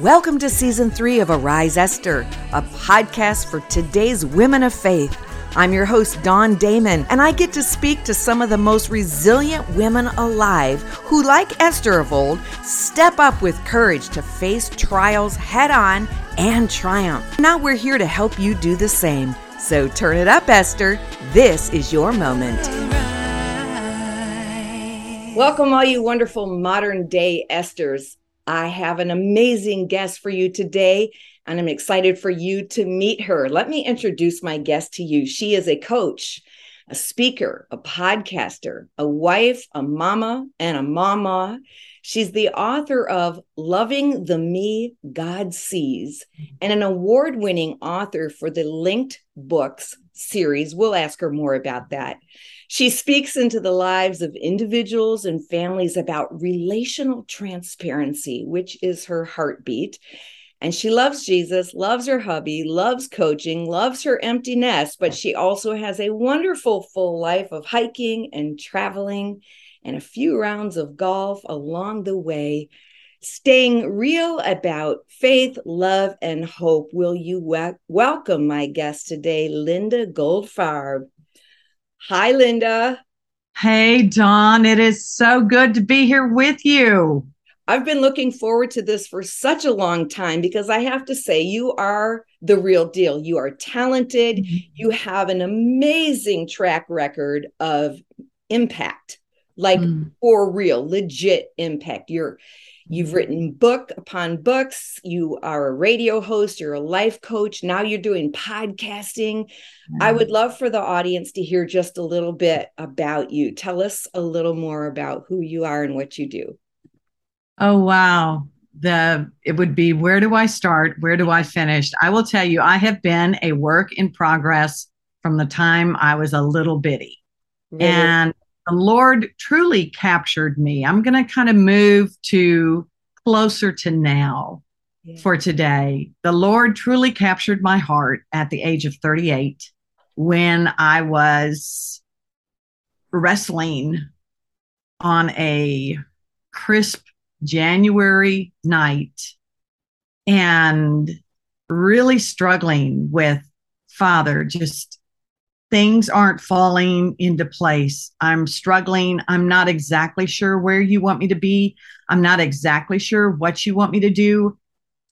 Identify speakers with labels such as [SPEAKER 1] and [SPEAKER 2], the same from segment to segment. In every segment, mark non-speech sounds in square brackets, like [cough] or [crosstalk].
[SPEAKER 1] Welcome to season three of Arise Esther, a podcast for today's women of faith. I'm your host, Dawn Damon, and I get to speak to some of the most resilient women alive who, like Esther of old, step up with courage to face trials head on and triumph. Now we're here to help you do the same. So turn it up, Esther. This is your moment. Welcome, all you wonderful modern day Esthers. I have an amazing guest for you today, and I'm excited for you to meet her. Let me introduce my guest to you. She is a coach, a speaker, a podcaster, a wife, a mama, and a mama. She's the author of Loving the Me God Sees and an award winning author for the Linked Books series. We'll ask her more about that. She speaks into the lives of individuals and families about relational transparency, which is her heartbeat. And she loves Jesus, loves her hubby, loves coaching, loves her empty nest, but she also has a wonderful full life of hiking and traveling and a few rounds of golf along the way. Staying real about faith, love, and hope. Will you we- welcome my guest today, Linda Goldfarb? Hi, Linda.
[SPEAKER 2] Hey, Dawn. It is so good to be here with you.
[SPEAKER 1] I've been looking forward to this for such a long time because I have to say, you are the real deal. You are talented. Mm-hmm. You have an amazing track record of impact, like mm. for real, legit impact. You're You've written book upon books. You are a radio host. You're a life coach. Now you're doing podcasting. Mm-hmm. I would love for the audience to hear just a little bit about you. Tell us a little more about who you are and what you do.
[SPEAKER 2] Oh, wow. The it would be where do I start? Where do I finish? I will tell you, I have been a work in progress from the time I was a little bitty. Really? And the Lord truly captured me. I'm going to kind of move to closer to now yeah. for today. The Lord truly captured my heart at the age of 38 when I was wrestling on a crisp January night and really struggling with Father, just things aren't falling into place. I'm struggling. I'm not exactly sure where you want me to be. I'm not exactly sure what you want me to do.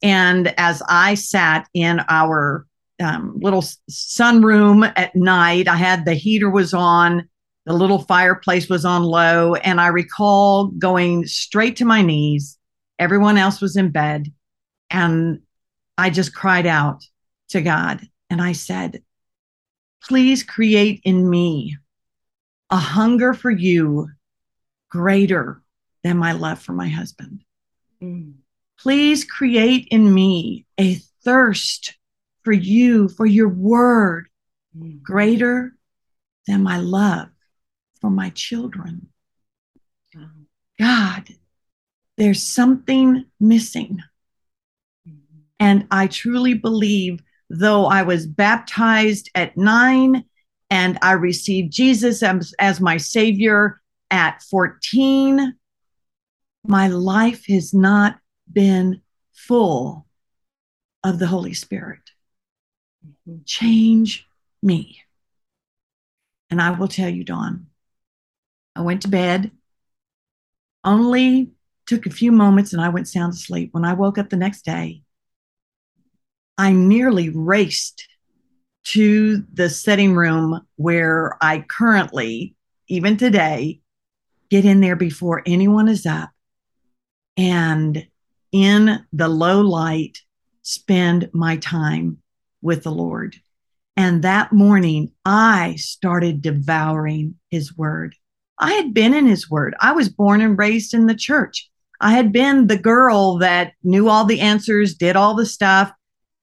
[SPEAKER 2] And as I sat in our um, little sunroom at night, I had the heater was on, the little fireplace was on low, and I recall going straight to my knees. Everyone else was in bed, and I just cried out to God, and I said, Please create in me a hunger for you greater than my love for my husband. Mm. Please create in me a thirst for you, for your word, mm. greater than my love for my children. God, there's something missing. And I truly believe though I was baptized at nine and I received Jesus as, as my Savior at 14, my life has not been full of the Holy Spirit. Mm-hmm. Change me. And I will tell you, Dawn, I went to bed, only took a few moments, and I went sound asleep. When I woke up the next day, I nearly raced to the setting room where I currently, even today, get in there before anyone is up and in the low light, spend my time with the Lord. And that morning, I started devouring his word. I had been in his word. I was born and raised in the church. I had been the girl that knew all the answers, did all the stuff,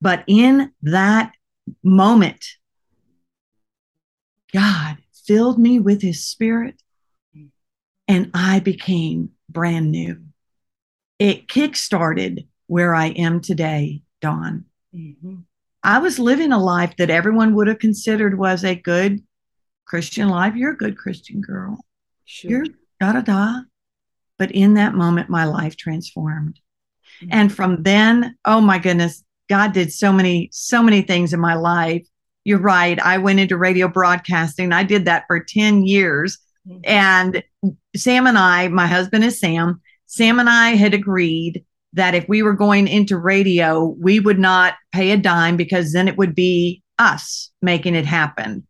[SPEAKER 2] but in that moment, God filled me with his spirit and I became brand new. It kickstarted where I am today, Dawn. Mm-hmm. I was living a life that everyone would have considered was a good Christian life. You're a good Christian girl. Sure. You're da da da. But in that moment, my life transformed. Mm-hmm. And from then, oh my goodness, God did so many, so many things in my life. You're right. I went into radio broadcasting. I did that for 10 years. Mm-hmm. And Sam and I, my husband is Sam, Sam and I had agreed that if we were going into radio, we would not pay a dime because then it would be us making it happen.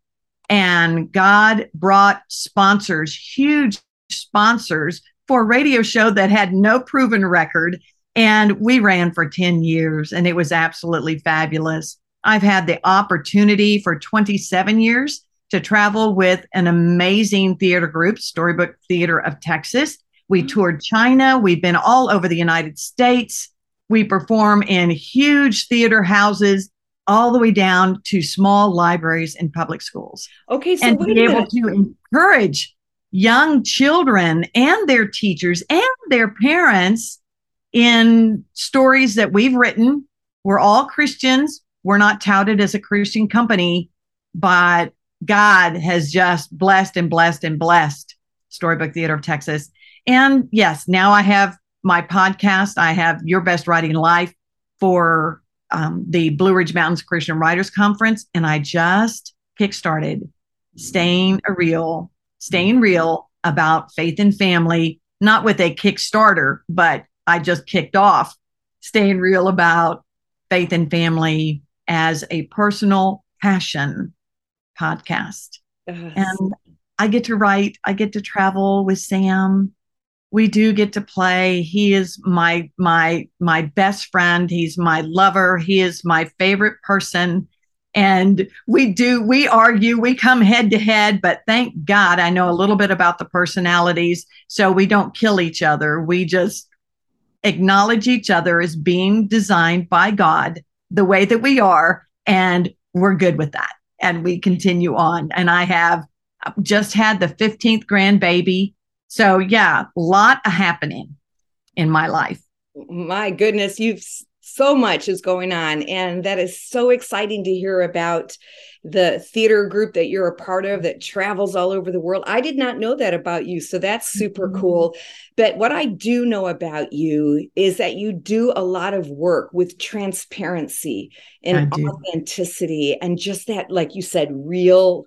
[SPEAKER 2] And God brought sponsors, huge sponsors for a radio show that had no proven record. And we ran for 10 years and it was absolutely fabulous. I've had the opportunity for 27 years to travel with an amazing theater group, Storybook Theater of Texas. We mm-hmm. toured China. We've been all over the United States. We perform in huge theater houses all the way down to small libraries and public schools.
[SPEAKER 1] Okay,
[SPEAKER 2] so and be able to encourage young children and their teachers and their parents in stories that we've written. We're all Christians. We're not touted as a Christian company, but God has just blessed and blessed and blessed Storybook Theater of Texas. And yes, now I have my podcast. I have Your Best Writing Life for um, the Blue Ridge Mountains Christian Writers Conference, and I just kickstarted staying a real, staying real about faith and family, not with a Kickstarter, but I just kicked off staying real about faith and family as a personal passion podcast. Uh, and I get to write, I get to travel with Sam. We do get to play. He is my my my best friend. He's my lover. He is my favorite person. And we do we argue we come head to head but thank god i know a little bit about the personalities so we don't kill each other. We just acknowledge each other as being designed by god the way that we are and we're good with that. And we continue on. And i have just had the 15th grandbaby. So yeah, a lot of happening in my life.
[SPEAKER 1] My goodness, you've so much is going on and that is so exciting to hear about the theater group that you're a part of that travels all over the world. I did not know that about you, so that's super mm-hmm. cool. But what I do know about you is that you do a lot of work with transparency and authenticity and just that like you said real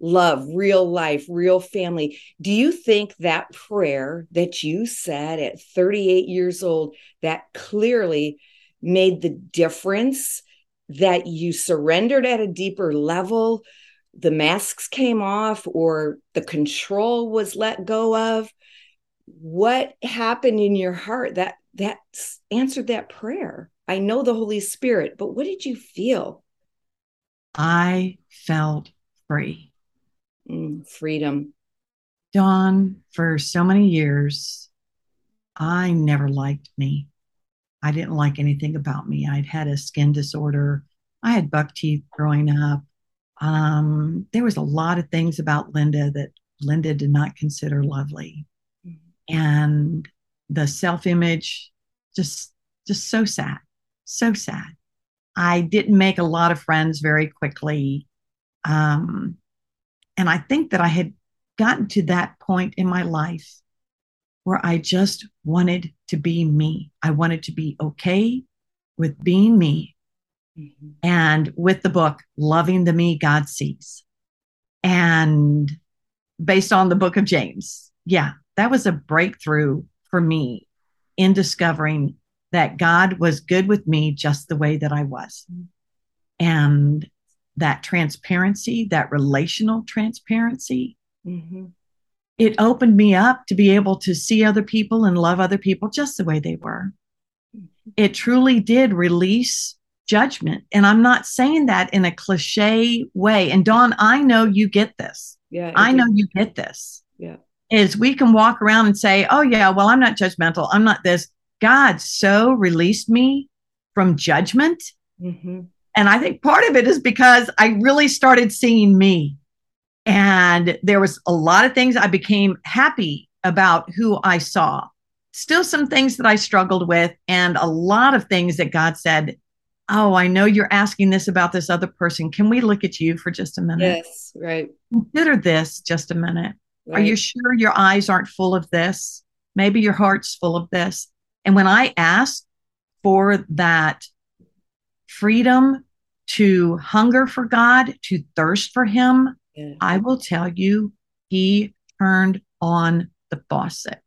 [SPEAKER 1] love, real life, real family. Do you think that prayer that you said at 38 years old that clearly made the difference that you surrendered at a deeper level? The masks came off or the control was let go of. What happened in your heart that that answered that prayer? I know the Holy Spirit, but what did you feel?
[SPEAKER 2] I felt free.
[SPEAKER 1] Mm, freedom.
[SPEAKER 2] Dawn, for so many years, I never liked me. I didn't like anything about me. I'd had a skin disorder. I had buck teeth growing up. Um, there was a lot of things about Linda that Linda did not consider lovely. And the self-image just just so sad. So sad. I didn't make a lot of friends very quickly. Um, and I think that I had gotten to that point in my life where I just wanted to be me. I wanted to be okay with being me. Mm-hmm. And with the book, Loving the Me God Sees. And based on the book of James. Yeah, that was a breakthrough for me in discovering that God was good with me just the way that I was. Mm-hmm. And that transparency, that relational transparency, mm-hmm. It opened me up to be able to see other people and love other people just the way they were. It truly did release judgment. And I'm not saying that in a cliche way. And Dawn, I know you get this. Yeah. I know you get this.
[SPEAKER 1] Yeah.
[SPEAKER 2] Is we can walk around and say, oh, yeah, well, I'm not judgmental. I'm not this. God so released me from judgment. Mm-hmm. And I think part of it is because I really started seeing me. And there was a lot of things I became happy about who I saw. Still some things that I struggled with, and a lot of things that God said, Oh, I know you're asking this about this other person. Can we look at you for just a minute?
[SPEAKER 1] Yes, right.
[SPEAKER 2] Consider this just a minute. Right. Are you sure your eyes aren't full of this? Maybe your heart's full of this. And when I asked for that freedom to hunger for God, to thirst for Him, yeah. I will tell you, He turned on the faucet.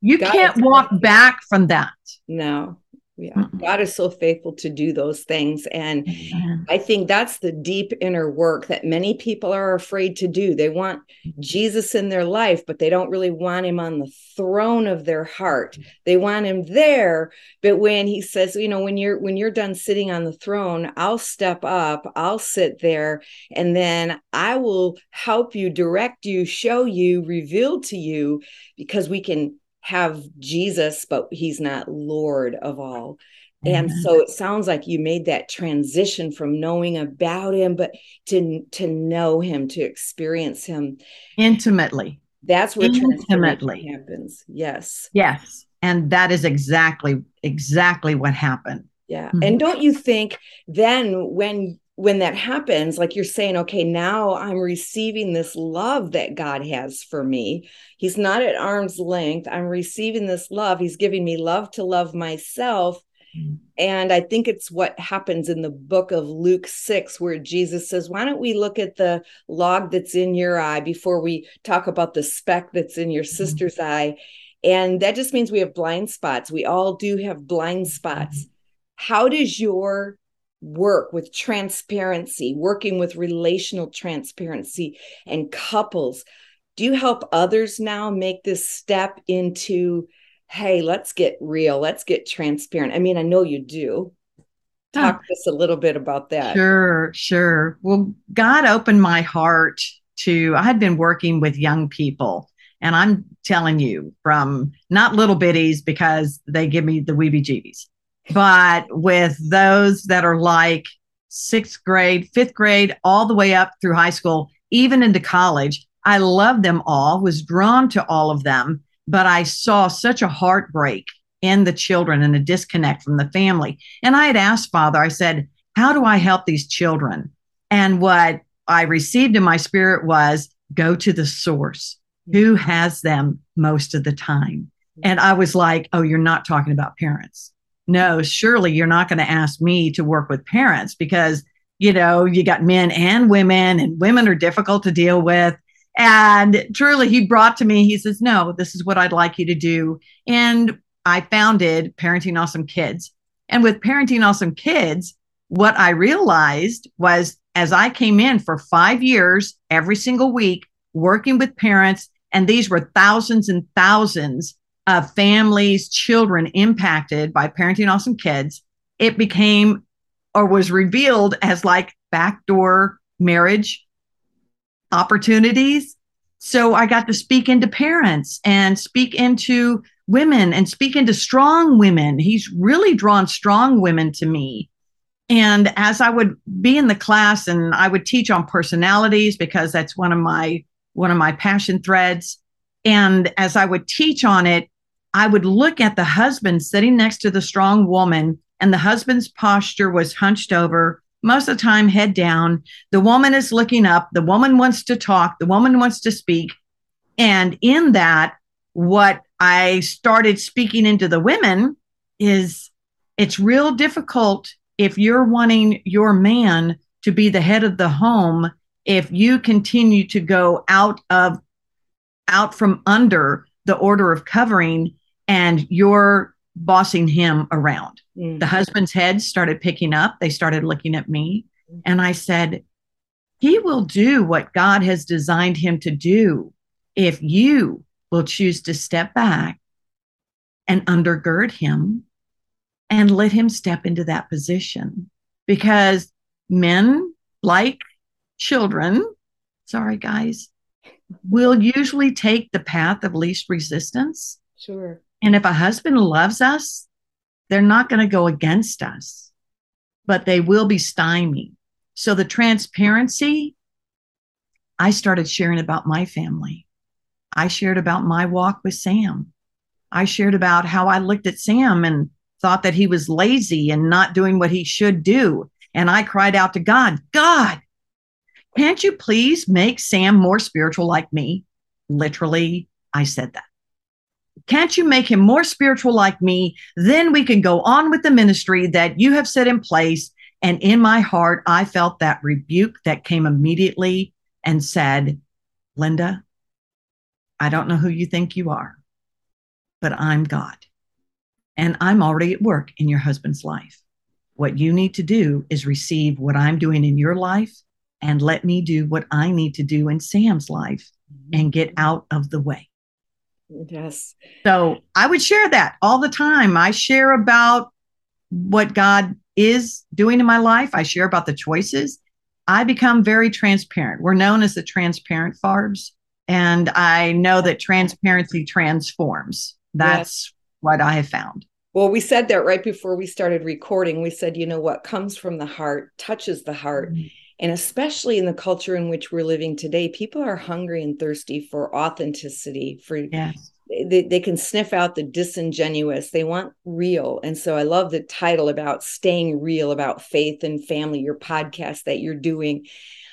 [SPEAKER 2] You God can't walk back from that.
[SPEAKER 1] No, yeah mm-hmm. god is so faithful to do those things and mm-hmm. i think that's the deep inner work that many people are afraid to do they want jesus in their life but they don't really want him on the throne of their heart they want him there but when he says you know when you're when you're done sitting on the throne i'll step up i'll sit there and then i will help you direct you show you reveal to you because we can have Jesus, but he's not Lord of all. Mm-hmm. And so it sounds like you made that transition from knowing about him, but to to know him, to experience him
[SPEAKER 2] intimately.
[SPEAKER 1] That's where intimately happens. Yes.
[SPEAKER 2] Yes. And that is exactly exactly what happened.
[SPEAKER 1] Yeah. Mm-hmm. And don't you think then when when that happens, like you're saying, okay, now I'm receiving this love that God has for me. He's not at arm's length. I'm receiving this love. He's giving me love to love myself. Mm-hmm. And I think it's what happens in the book of Luke 6, where Jesus says, Why don't we look at the log that's in your eye before we talk about the speck that's in your mm-hmm. sister's eye? And that just means we have blind spots. We all do have blind spots. Mm-hmm. How does your work with transparency, working with relational transparency and couples. Do you help others now make this step into, hey, let's get real, let's get transparent? I mean, I know you do. Talk to us a little bit about that.
[SPEAKER 2] Sure, sure. Well, God opened my heart to, I had been working with young people. And I'm telling you, from not little bitties because they give me the weebie jeebies, but with those that are like sixth grade, fifth grade, all the way up through high school, even into college, I love them all, was drawn to all of them, but I saw such a heartbreak in the children and a disconnect from the family. And I had asked Father, I said, How do I help these children? And what I received in my spirit was go to the source. Who has them most of the time? And I was like, Oh, you're not talking about parents no, surely you're not going to ask me to work with parents because, you know, you got men and women, and women are difficult to deal with. And truly, he brought to me, he says, No, this is what I'd like you to do. And I founded Parenting Awesome Kids. And with Parenting Awesome Kids, what I realized was as I came in for five years, every single week, working with parents, and these were thousands and thousands of families, children impacted by parenting awesome kids, it became or was revealed as like backdoor marriage opportunities. So I got to speak into parents and speak into women and speak into strong women. He's really drawn strong women to me. And as I would be in the class and I would teach on personalities because that's one of my one of my passion threads. And as I would teach on it, I would look at the husband sitting next to the strong woman, and the husband's posture was hunched over, most of the time, head down. The woman is looking up. The woman wants to talk. The woman wants to speak. And in that, what I started speaking into the women is it's real difficult if you're wanting your man to be the head of the home if you continue to go out of out from under the order of covering and you're bossing him around. Mm-hmm. The husband's head started picking up. They started looking at me. And I said, He will do what God has designed him to do if you will choose to step back and undergird him and let him step into that position. Because men, like children, sorry, guys, will usually take the path of least resistance.
[SPEAKER 1] Sure.
[SPEAKER 2] And if a husband loves us, they're not going to go against us, but they will be stymied. So the transparency, I started sharing about my family. I shared about my walk with Sam. I shared about how I looked at Sam and thought that he was lazy and not doing what he should do. And I cried out to God, God, can't you please make Sam more spiritual like me? Literally, I said that. Can't you make him more spiritual like me? Then we can go on with the ministry that you have set in place. And in my heart, I felt that rebuke that came immediately and said, Linda, I don't know who you think you are, but I'm God. And I'm already at work in your husband's life. What you need to do is receive what I'm doing in your life and let me do what I need to do in Sam's life and get out of the way.
[SPEAKER 1] Yes.
[SPEAKER 2] So I would share that all the time. I share about what God is doing in my life, I share about the choices. I become very transparent. We're known as the transparent Farbs. And I know that transparency transforms. That's yes. what I have found.
[SPEAKER 1] Well, we said that right before we started recording. We said, you know, what comes from the heart touches the heart. Mm-hmm. And especially in the culture in which we're living today, people are hungry and thirsty for authenticity, for yes. They, they can sniff out the disingenuous. They want real. And so I love the title about staying real, about faith and family, your podcast that you're doing.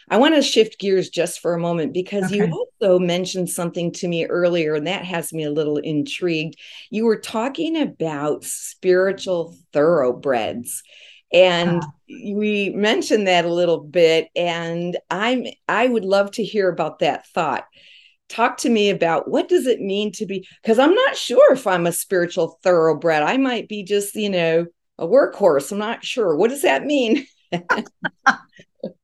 [SPEAKER 1] I want to shift gears just for a moment because okay. you also mentioned something to me earlier, and that has me a little intrigued. You were talking about spiritual thoroughbreds and uh, we mentioned that a little bit and i'm i would love to hear about that thought. Talk to me about what does it mean to be because i'm not sure if i'm a spiritual thoroughbred. I might be just you know a workhorse. I'm not sure. What does that mean? [laughs]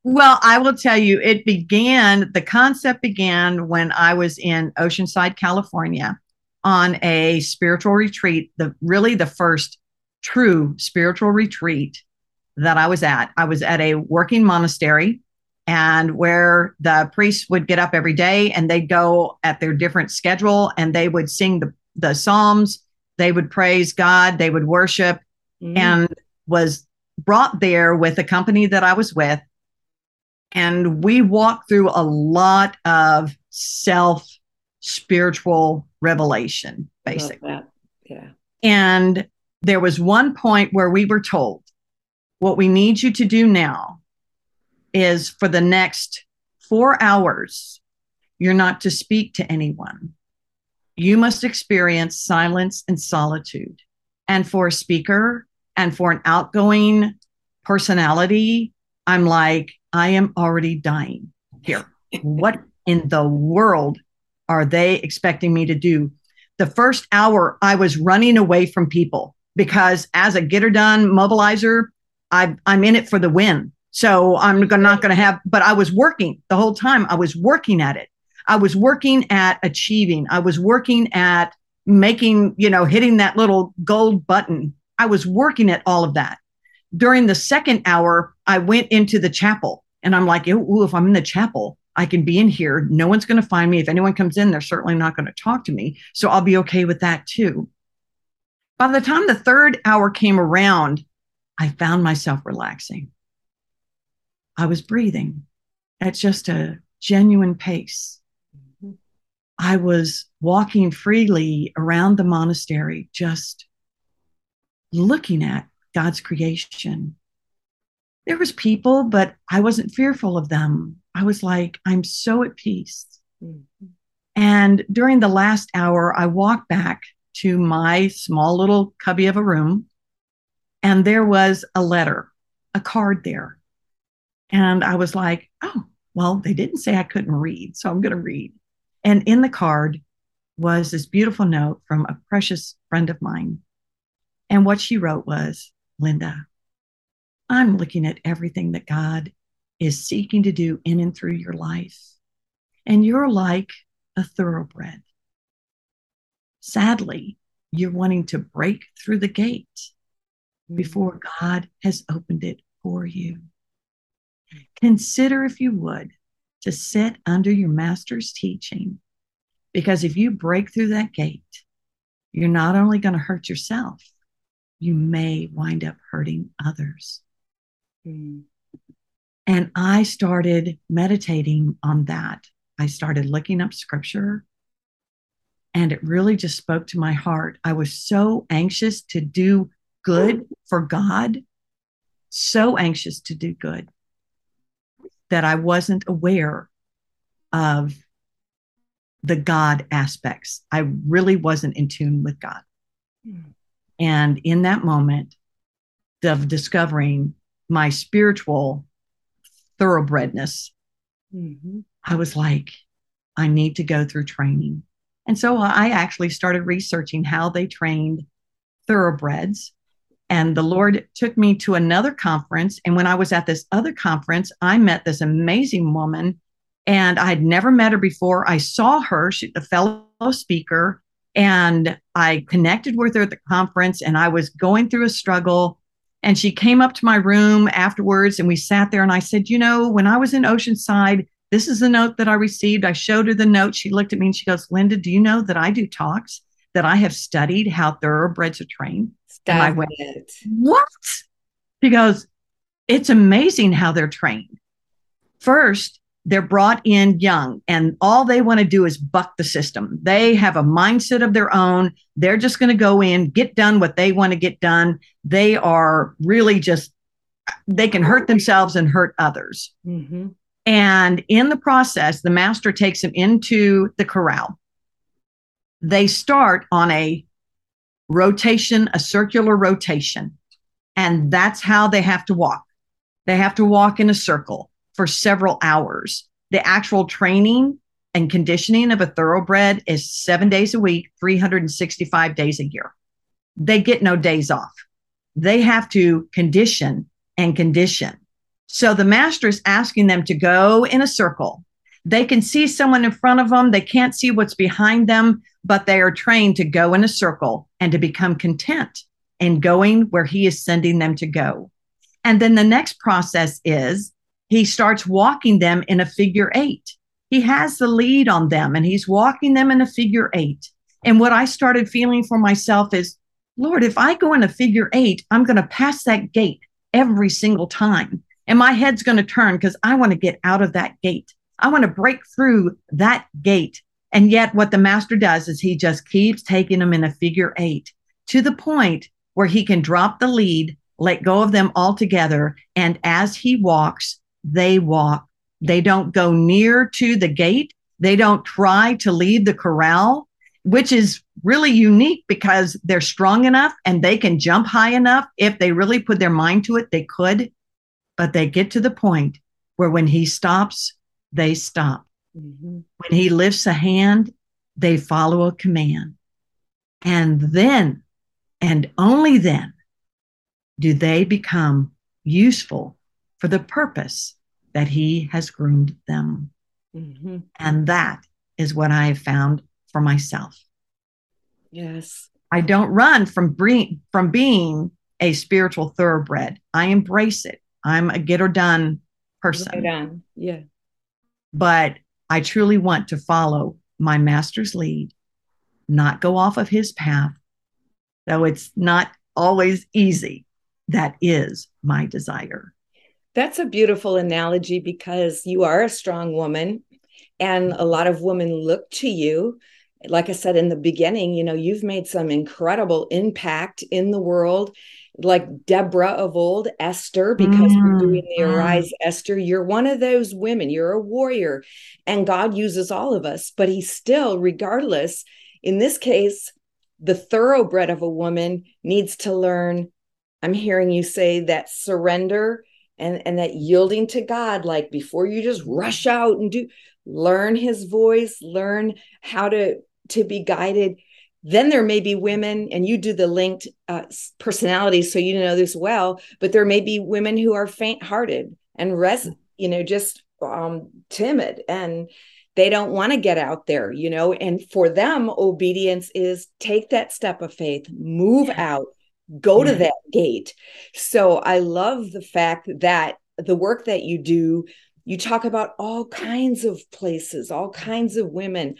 [SPEAKER 2] Well i will tell you it began the concept began when i was in oceanside california on a spiritual retreat the really the first true spiritual retreat that I was at. I was at a working monastery and where the priests would get up every day and they'd go at their different schedule and they would sing the, the psalms. They would praise god. They would worship mm. and was brought there with a company that i was with. And we walked through a lot of self spiritual revelation basically.
[SPEAKER 1] yeah.
[SPEAKER 2] And there was one point where we were told what we need you to do now is for the next four hours, you're not to speak to anyone. You must experience silence and solitude. And for a speaker and for an outgoing personality, I'm like, I am already dying here. what in the world are they expecting me to do? The first hour, I was running away from people because as a get her done mobilizer, I, I'm in it for the win. So I'm not going to have, but I was working the whole time. I was working at it. I was working at achieving. I was working at making, you know, hitting that little gold button. I was working at all of that. During the second hour, I went into the chapel and I'm like, ooh, if I'm in the chapel, I can be in here. No one's going to find me. If anyone comes in, they're certainly not going to talk to me. So I'll be okay with that too. By the time the third hour came around, I found myself relaxing. I was breathing at just a genuine pace. Mm-hmm. I was walking freely around the monastery, just looking at God's creation. There was people, but I wasn't fearful of them. I was like, I'm so at peace. Mm-hmm. And during the last hour, I walked back to my small little cubby of a room and there was a letter, a card there. And I was like, oh, well, they didn't say I couldn't read, so I'm going to read. And in the card was this beautiful note from a precious friend of mine. And what she wrote was, Linda, I'm looking at everything that God is seeking to do in and through your life. And you're like a thoroughbred. Sadly, you're wanting to break through the gate before God has opened it for you. Consider, if you would, to sit under your master's teaching, because if you break through that gate, you're not only going to hurt yourself, you may wind up hurting others. Mm. And I started meditating on that. I started looking up scripture and it really just spoke to my heart. I was so anxious to do good for God, so anxious to do good that I wasn't aware of the God aspects. I really wasn't in tune with God. Mm. And in that moment of discovering my spiritual thoroughbredness, mm-hmm. I was like, I need to go through training. And so I actually started researching how they trained thoroughbreds. And the Lord took me to another conference. And when I was at this other conference, I met this amazing woman. And I had never met her before. I saw her, she's a fellow speaker, and I connected with her at the conference. And I was going through a struggle. And she came up to my room afterwards and we sat there. And I said, You know, when I was in Oceanside, this is the note that I received. I showed her the note. She looked at me and she goes, Linda, do you know that I do talks, that I have studied how thoroughbreds are trained?
[SPEAKER 1] Stop went, it.
[SPEAKER 2] What? She goes, It's amazing how they're trained. First, they're brought in young and all they want to do is buck the system. They have a mindset of their own. They're just going to go in, get done what they want to get done. They are really just, they can hurt themselves and hurt others. Mm-hmm. And in the process, the master takes them into the corral. They start on a rotation, a circular rotation. And that's how they have to walk. They have to walk in a circle for several hours. The actual training and conditioning of a thoroughbred is seven days a week, 365 days a year. They get no days off. They have to condition and condition so the master is asking them to go in a circle. They can see someone in front of them, they can't see what's behind them, but they are trained to go in a circle and to become content in going where he is sending them to go. And then the next process is he starts walking them in a figure eight. He has the lead on them and he's walking them in a figure eight. And what I started feeling for myself is, Lord, if I go in a figure eight, I'm going to pass that gate every single time. And my head's going to turn because I want to get out of that gate. I want to break through that gate. And yet, what the master does is he just keeps taking them in a figure eight to the point where he can drop the lead, let go of them altogether. And as he walks, they walk. They don't go near to the gate. They don't try to leave the corral, which is really unique because they're strong enough and they can jump high enough. If they really put their mind to it, they could but they get to the point where when he stops, they stop. Mm-hmm. When he lifts a hand, they follow a command. And then, and only then, do they become useful for the purpose that he has groomed them. Mm-hmm. And that is what I have found for myself.
[SPEAKER 1] Yes.
[SPEAKER 2] I don't run from, bre- from being a spiritual thoroughbred. I embrace it. I'm a get or done person. Get
[SPEAKER 1] done. Yeah.
[SPEAKER 2] But I truly want to follow my master's lead, not go off of his path, though it's not always easy. That is my desire.
[SPEAKER 1] That's a beautiful analogy because you are a strong woman, and a lot of women look to you. Like I said in the beginning, you know, you've made some incredible impact in the world like Deborah of old, Esther, because mm, we're doing the Arise Esther. You're one of those women. You're a warrior, and God uses all of us. But He still, regardless, in this case, the thoroughbred of a woman needs to learn. I'm hearing you say that surrender and and that yielding to God, like before you just rush out and do, learn His voice, learn how to to be guided then there may be women, and you do the linked uh, personalities, so you know this well. But there may be women who are faint-hearted and res, you know, just um, timid, and they don't want to get out there, you know. And for them, obedience is take that step of faith, move yeah. out, go yeah. to that gate. So I love the fact that the work that you do, you talk about all kinds of places, all kinds of women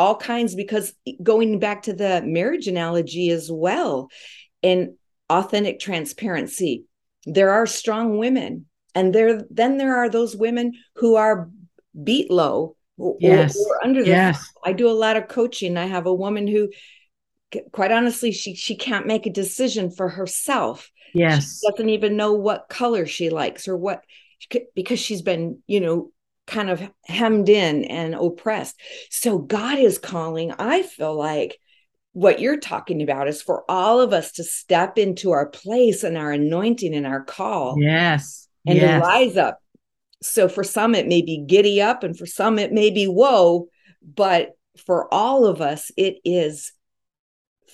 [SPEAKER 1] all kinds because going back to the marriage analogy as well in authentic transparency there are strong women and there then there are those women who are beat low
[SPEAKER 2] yes. or, or under the yes.
[SPEAKER 1] i do a lot of coaching i have a woman who quite honestly she she can't make a decision for herself
[SPEAKER 2] yes
[SPEAKER 1] she doesn't even know what color she likes or what because she's been you know kind of hemmed in and oppressed. So God is calling, I feel like what you're talking about is for all of us to step into our place and our anointing and our call.
[SPEAKER 2] Yes.
[SPEAKER 1] And
[SPEAKER 2] yes.
[SPEAKER 1] to rise up. So for some, it may be giddy up, and for some, it may be whoa. But for all of us, it is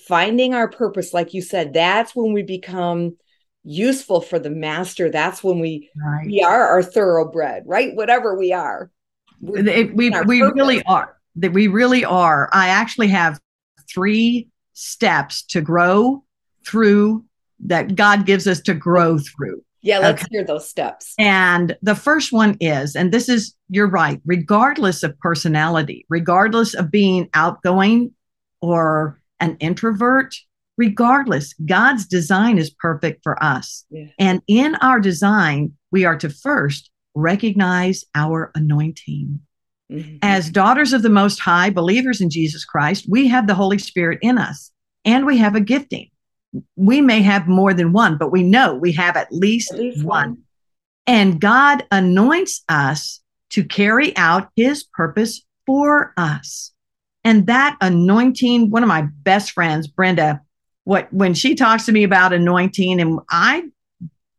[SPEAKER 1] finding our purpose. Like you said, that's when we become useful for the master. That's when we right. we are our thoroughbred, right? Whatever we are.
[SPEAKER 2] It, we we purpose. really are. That we really are. I actually have three steps to grow through that God gives us to grow through.
[SPEAKER 1] Yeah, let's okay. hear those steps.
[SPEAKER 2] And the first one is, and this is, you're right, regardless of personality, regardless of being outgoing or an introvert, regardless, God's design is perfect for us. Yeah. And in our design, we are to first recognize our anointing. Mm-hmm. As daughters of the Most High, believers in Jesus Christ, we have the Holy Spirit in us and we have a gifting. We may have more than one, but we know we have at least, at least one. one. And God anoints us to carry out his purpose for us. And that anointing, one of my best friends, Brenda, what when she talks to me about anointing, and I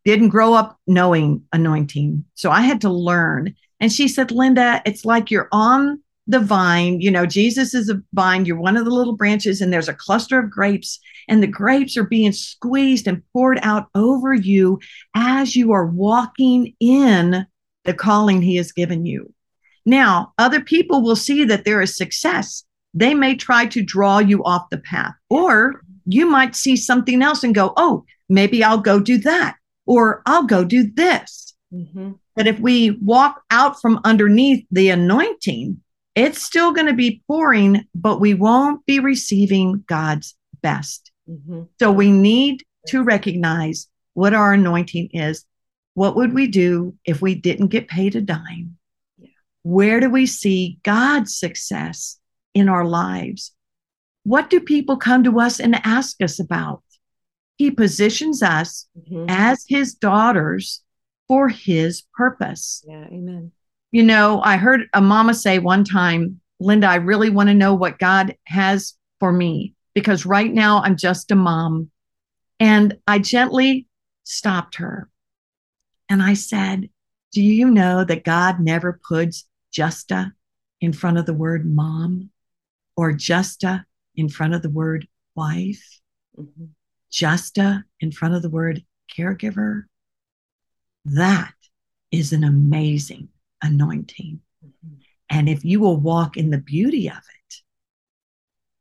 [SPEAKER 2] didn't grow up knowing anointing. So I had to learn. And she said, Linda, it's like you're on the vine. You know, Jesus is a vine. You're one of the little branches, and there's a cluster of grapes, and the grapes are being squeezed and poured out over you as you are walking in the calling He has given you. Now, other people will see that there is success. They may try to draw you off the path, or you might see something else and go, oh, maybe I'll go do that, or I'll go do this. Mm-hmm. But if we walk out from underneath the anointing, it's still going to be pouring, but we won't be receiving God's best. Mm-hmm. So we need to recognize what our anointing is. What would we do if we didn't get paid a dime? Yeah. Where do we see God's success in our lives? What do people come to us and ask us about? He positions us mm-hmm. as his daughters for his purpose.
[SPEAKER 1] Yeah, amen.
[SPEAKER 2] You know, I heard a mama say one time, Linda, I really want to know what God has for me because right now I'm just a mom. And I gently stopped her and I said, Do you know that God never puts justa in front of the word mom or justa in front of the word wife? Mm-hmm. Justa in front of the word caregiver? That is an amazing anointing. Mm-hmm. And if you will walk in the beauty of it,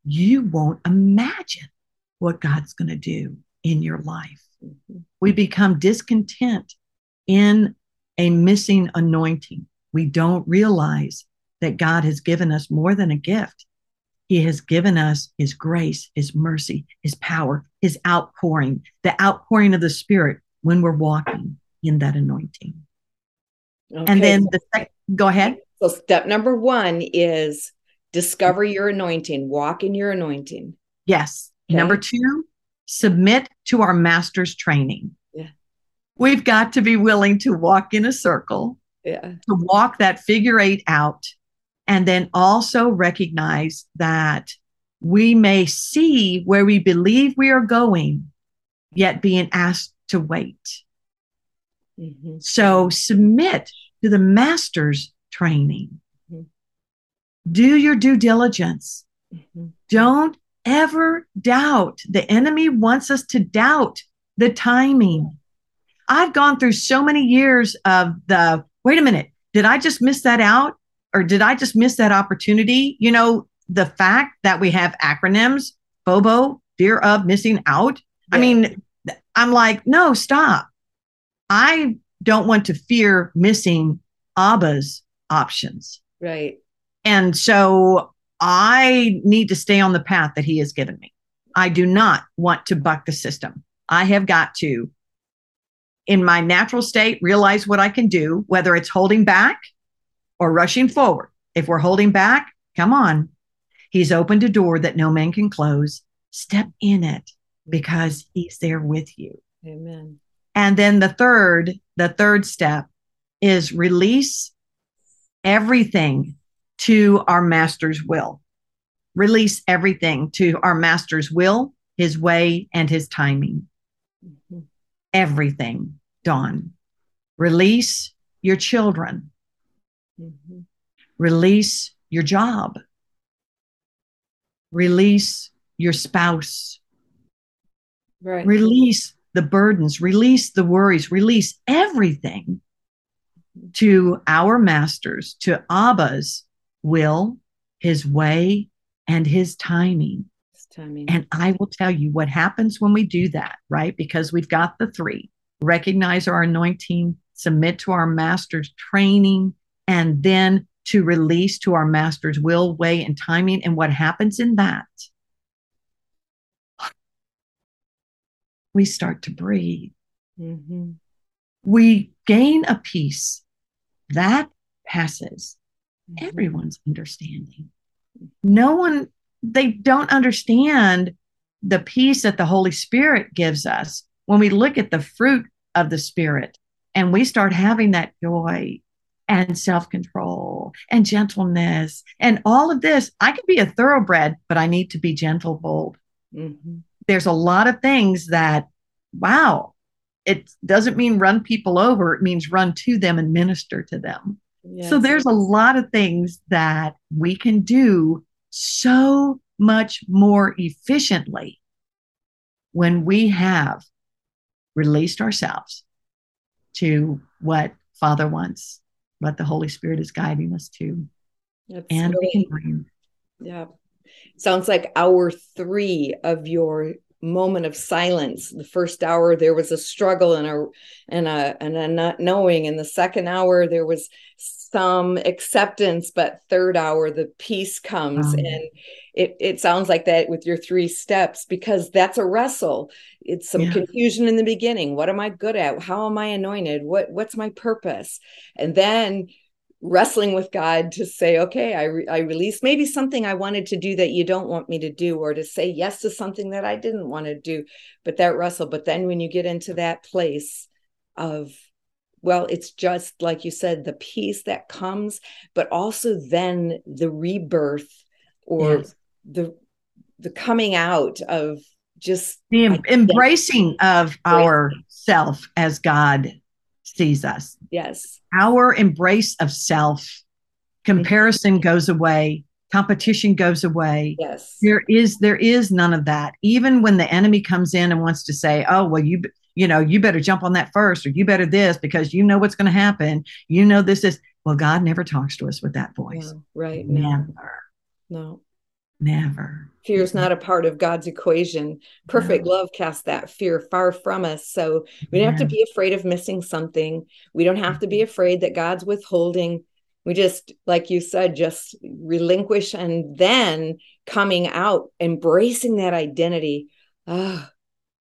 [SPEAKER 2] you won't imagine what God's going to do in your life. Mm-hmm. We become discontent in a missing anointing. We don't realize that God has given us more than a gift. He has given us His grace, His mercy, His power, His outpouring, the outpouring of the Spirit when we're walking in that anointing. Okay. And then the second, go ahead.
[SPEAKER 1] So, step number one is discover your anointing, walk in your anointing.
[SPEAKER 2] Yes. Okay. Number two, submit to our master's training. Yeah. We've got to be willing to walk in a circle, yeah. to walk that figure eight out, and then also recognize that we may see where we believe we are going, yet being asked to wait. Mm-hmm. So submit to the master's training. Mm-hmm. Do your due diligence. Mm-hmm. Don't ever doubt. The enemy wants us to doubt the timing. I've gone through so many years of the wait a minute, did I just miss that out? Or did I just miss that opportunity? You know, the fact that we have acronyms, FOBO, fear of missing out. Yeah. I mean, I'm like, no, stop. I don't want to fear missing Abba's options.
[SPEAKER 1] Right.
[SPEAKER 2] And so I need to stay on the path that he has given me. I do not want to buck the system. I have got to, in my natural state, realize what I can do, whether it's holding back or rushing forward. If we're holding back, come on. He's opened a door that no man can close. Step in it because he's there with you.
[SPEAKER 1] Amen.
[SPEAKER 2] And then the third, the third step is release everything to our master's will. Release everything to our master's will, his way, and his timing. Mm-hmm. Everything, Dawn. Release your children. Mm-hmm. Release your job. Release your spouse. Right. Release the burdens, release the worries, release everything to our masters, to Abba's will, his way, and his timing. His timing. And I will tell you what happens when we do that, right? Because we've got the three recognize our anointing, submit to our master's training, and then to release to our master's will, way, and timing. And what happens in that? We start to breathe. Mm-hmm. We gain a peace that passes mm-hmm. everyone's understanding. No one, they don't understand the peace that the Holy Spirit gives us when we look at the fruit of the Spirit and we start having that joy and self control and gentleness and all of this. I can be a thoroughbred, but I need to be gentle, bold. Mm-hmm. There's a lot of things that, wow, it doesn't mean run people over, it means run to them and minister to them. Yes. So there's a lot of things that we can do so much more efficiently when we have released ourselves to what Father wants, what the Holy Spirit is guiding us to. That's and really, we can bring.
[SPEAKER 1] Yeah. Sounds like hour three of your moment of silence. The first hour there was a struggle and a and a and a not knowing. In the second hour there was some acceptance, but third hour the peace comes um, and it it sounds like that with your three steps because that's a wrestle. It's some yeah. confusion in the beginning. What am I good at? How am I anointed? What what's my purpose? And then wrestling with God to say, okay, I, re- I release maybe something I wanted to do that you don't want me to do, or to say yes to something that I didn't want to do, but that wrestle. But then when you get into that place of, well, it's just like you said, the peace that comes, but also then the rebirth or yes. the the coming out of just
[SPEAKER 2] the em- embracing of our self as God sees us.
[SPEAKER 1] Yes.
[SPEAKER 2] Our embrace of self, comparison mm-hmm. goes away, competition goes away.
[SPEAKER 1] Yes.
[SPEAKER 2] There is there is none of that. Even when the enemy comes in and wants to say, "Oh, well you you know, you better jump on that first or you better this because you know what's going to happen. You know this is well God never talks to us with that voice.
[SPEAKER 1] No, right.
[SPEAKER 2] Never.
[SPEAKER 1] No.
[SPEAKER 2] Never.
[SPEAKER 1] Fear is not a part of God's equation. Perfect no. love casts that fear far from us. So we don't have to be afraid of missing something. We don't have to be afraid that God's withholding. We just, like you said, just relinquish and then coming out, embracing that identity. Ah,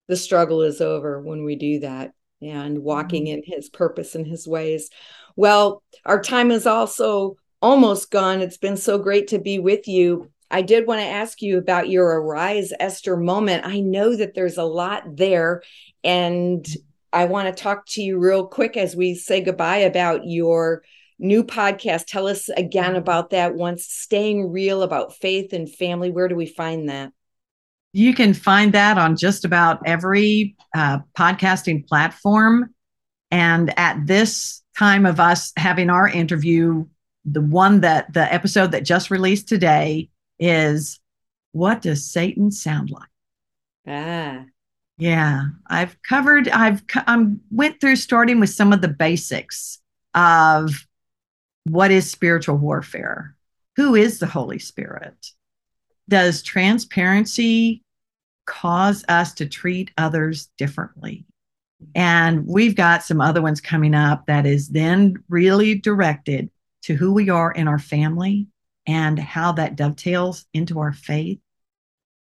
[SPEAKER 1] the struggle is over when we do that and walking mm-hmm. in his purpose and his ways. Well, our time is also almost gone. It's been so great to be with you. I did want to ask you about your Arise Esther moment. I know that there's a lot there, and I want to talk to you real quick as we say goodbye about your new podcast. Tell us again about that once staying real about faith and family. Where do we find that?
[SPEAKER 2] You can find that on just about every uh, podcasting platform. And at this time of us having our interview, the one that the episode that just released today is what does Satan sound like?
[SPEAKER 1] Ah.
[SPEAKER 2] Yeah, I've covered, I've I went through starting with some of the basics of what is spiritual warfare? Who is the Holy Spirit? Does transparency cause us to treat others differently? And we've got some other ones coming up that is then really directed to who we are in our family, and how that dovetails into our faith.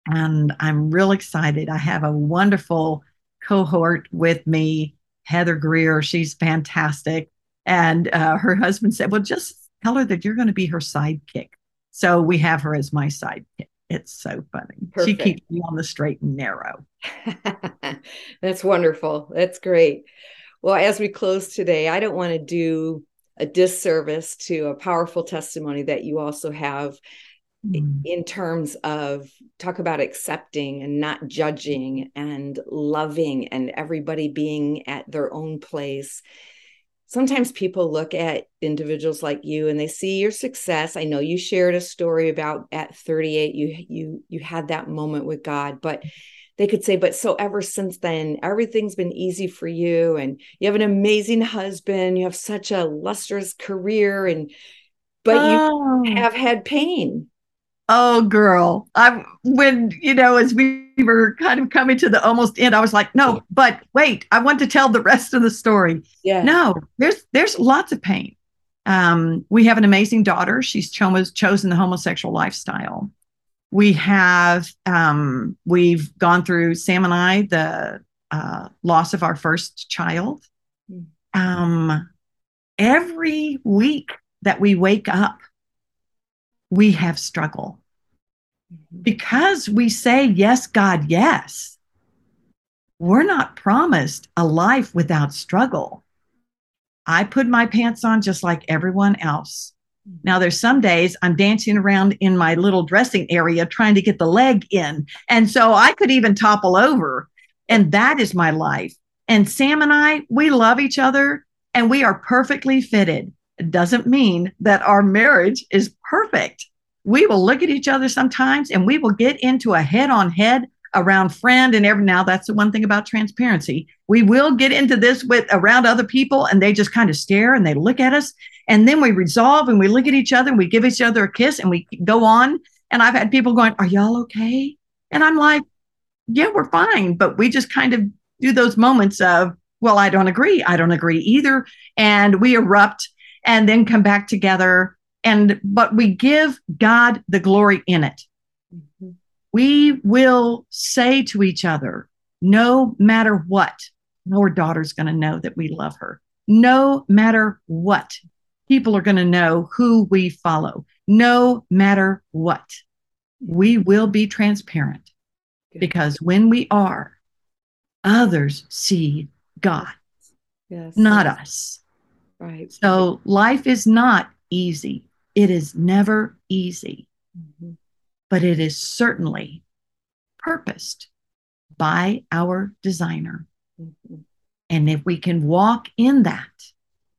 [SPEAKER 2] And I'm real excited. I have a wonderful cohort with me, Heather Greer. She's fantastic. And uh, her husband said, Well, just tell her that you're going to be her sidekick. So we have her as my sidekick. It's so funny. Perfect. She keeps me on the straight and narrow. [laughs]
[SPEAKER 1] That's wonderful. That's great. Well, as we close today, I don't want to do a disservice to a powerful testimony that you also have mm. in terms of talk about accepting and not judging and loving and everybody being at their own place sometimes people look at individuals like you and they see your success i know you shared a story about at 38 you you you had that moment with god but they could say but so ever since then everything's been easy for you and you have an amazing husband you have such a lustrous career and but oh. you have had pain.
[SPEAKER 2] Oh girl. I'm when you know as we were kind of coming to the almost end i was like no but wait i want to tell the rest of the story. Yeah. No there's there's lots of pain. Um, we have an amazing daughter. She's cho- chosen the homosexual lifestyle we have um, we've gone through sam and i the uh, loss of our first child hmm. um, every week that we wake up we have struggle. Mm-hmm. Because we say, Yes, God, yes, we're not promised a life without struggle. I put my pants on just like everyone else. Now, there's some days I'm dancing around in my little dressing area trying to get the leg in. And so I could even topple over. And that is my life. And Sam and I, we love each other and we are perfectly fitted. It doesn't mean that our marriage is perfect. We will look at each other sometimes and we will get into a head on head around friend and every now that's the one thing about transparency. We will get into this with around other people and they just kind of stare and they look at us and then we resolve and we look at each other and we give each other a kiss and we go on. And I've had people going, Are y'all okay? And I'm like, Yeah, we're fine. But we just kind of do those moments of, Well, I don't agree. I don't agree either. And we erupt and then come back together and but we give God the glory in it. We will say to each other, no matter what, our daughter's going to know that we love her. No matter what, people are going to know who we follow. No matter what, we will be transparent because when we are, others see God, yes. not us.
[SPEAKER 1] Right.
[SPEAKER 2] So life is not easy. It is never easy, mm-hmm. But it is certainly purposed by our designer. Mm-hmm. And if we can walk in that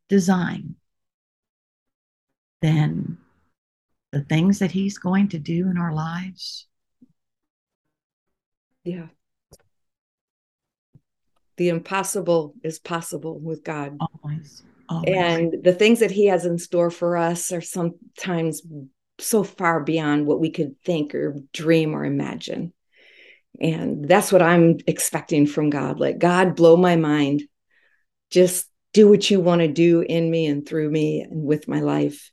[SPEAKER 2] design, then the things that he's going to do in our lives.
[SPEAKER 1] Yeah. The impossible is possible with God.
[SPEAKER 2] Always.
[SPEAKER 1] Oh, and the things that he has in store for us are sometimes so far beyond what we could think or dream or imagine. And that's what I'm expecting from God. Let God blow my mind. Just do what you want to do in me and through me and with my life.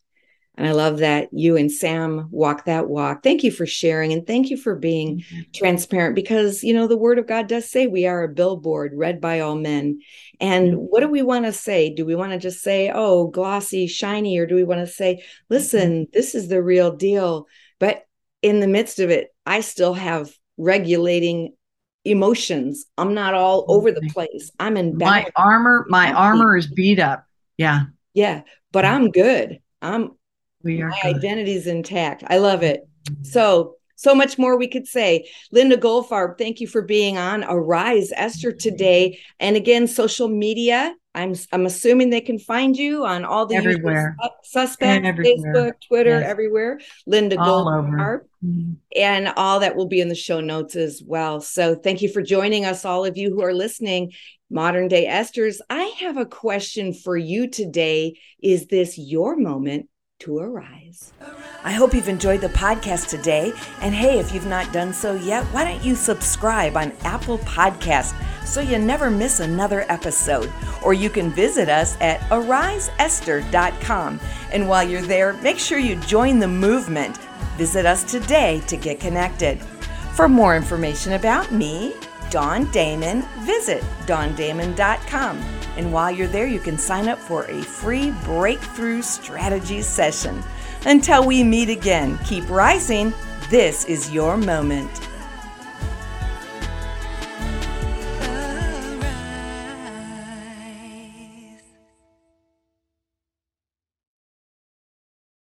[SPEAKER 1] And I love that you and Sam walk that walk. Thank you for sharing and thank you for being mm-hmm. transparent because, you know, the word of God does say we are a billboard read by all men. And mm-hmm. what do we want to say? Do we want to just say, oh, glossy, shiny, or do we want to say, listen, mm-hmm. this is the real deal? But in the midst of it, I still have regulating emotions. I'm not all over the place. I'm in
[SPEAKER 2] my armor, my armor is beat up. Yeah.
[SPEAKER 1] Yeah. But I'm good. I'm we are my identity is intact. I love it. So so much more we could say. Linda Goldfarb, thank you for being on Arise Esther today. And again, social media. I'm I'm assuming they can find you on all the
[SPEAKER 2] everywhere
[SPEAKER 1] suspects, Facebook, Twitter, yes. everywhere. Linda Goldfarb, mm-hmm. and all that will be in the show notes as well. So thank you for joining us, all of you who are listening. Modern day Esther's, I have a question for you today. Is this your moment to arise. I hope you've enjoyed the podcast today. And hey, if you've not done so yet, why don't you subscribe on Apple Podcast so you never miss another episode? Or you can visit us at ariseesther.com. And while you're there, make sure you join the movement. Visit us today to get connected. For more information about me, Dawn Damon, visit dawndamon.com. And while you're there, you can sign up for a free breakthrough strategies session. Until we meet again, keep rising. This is your moment.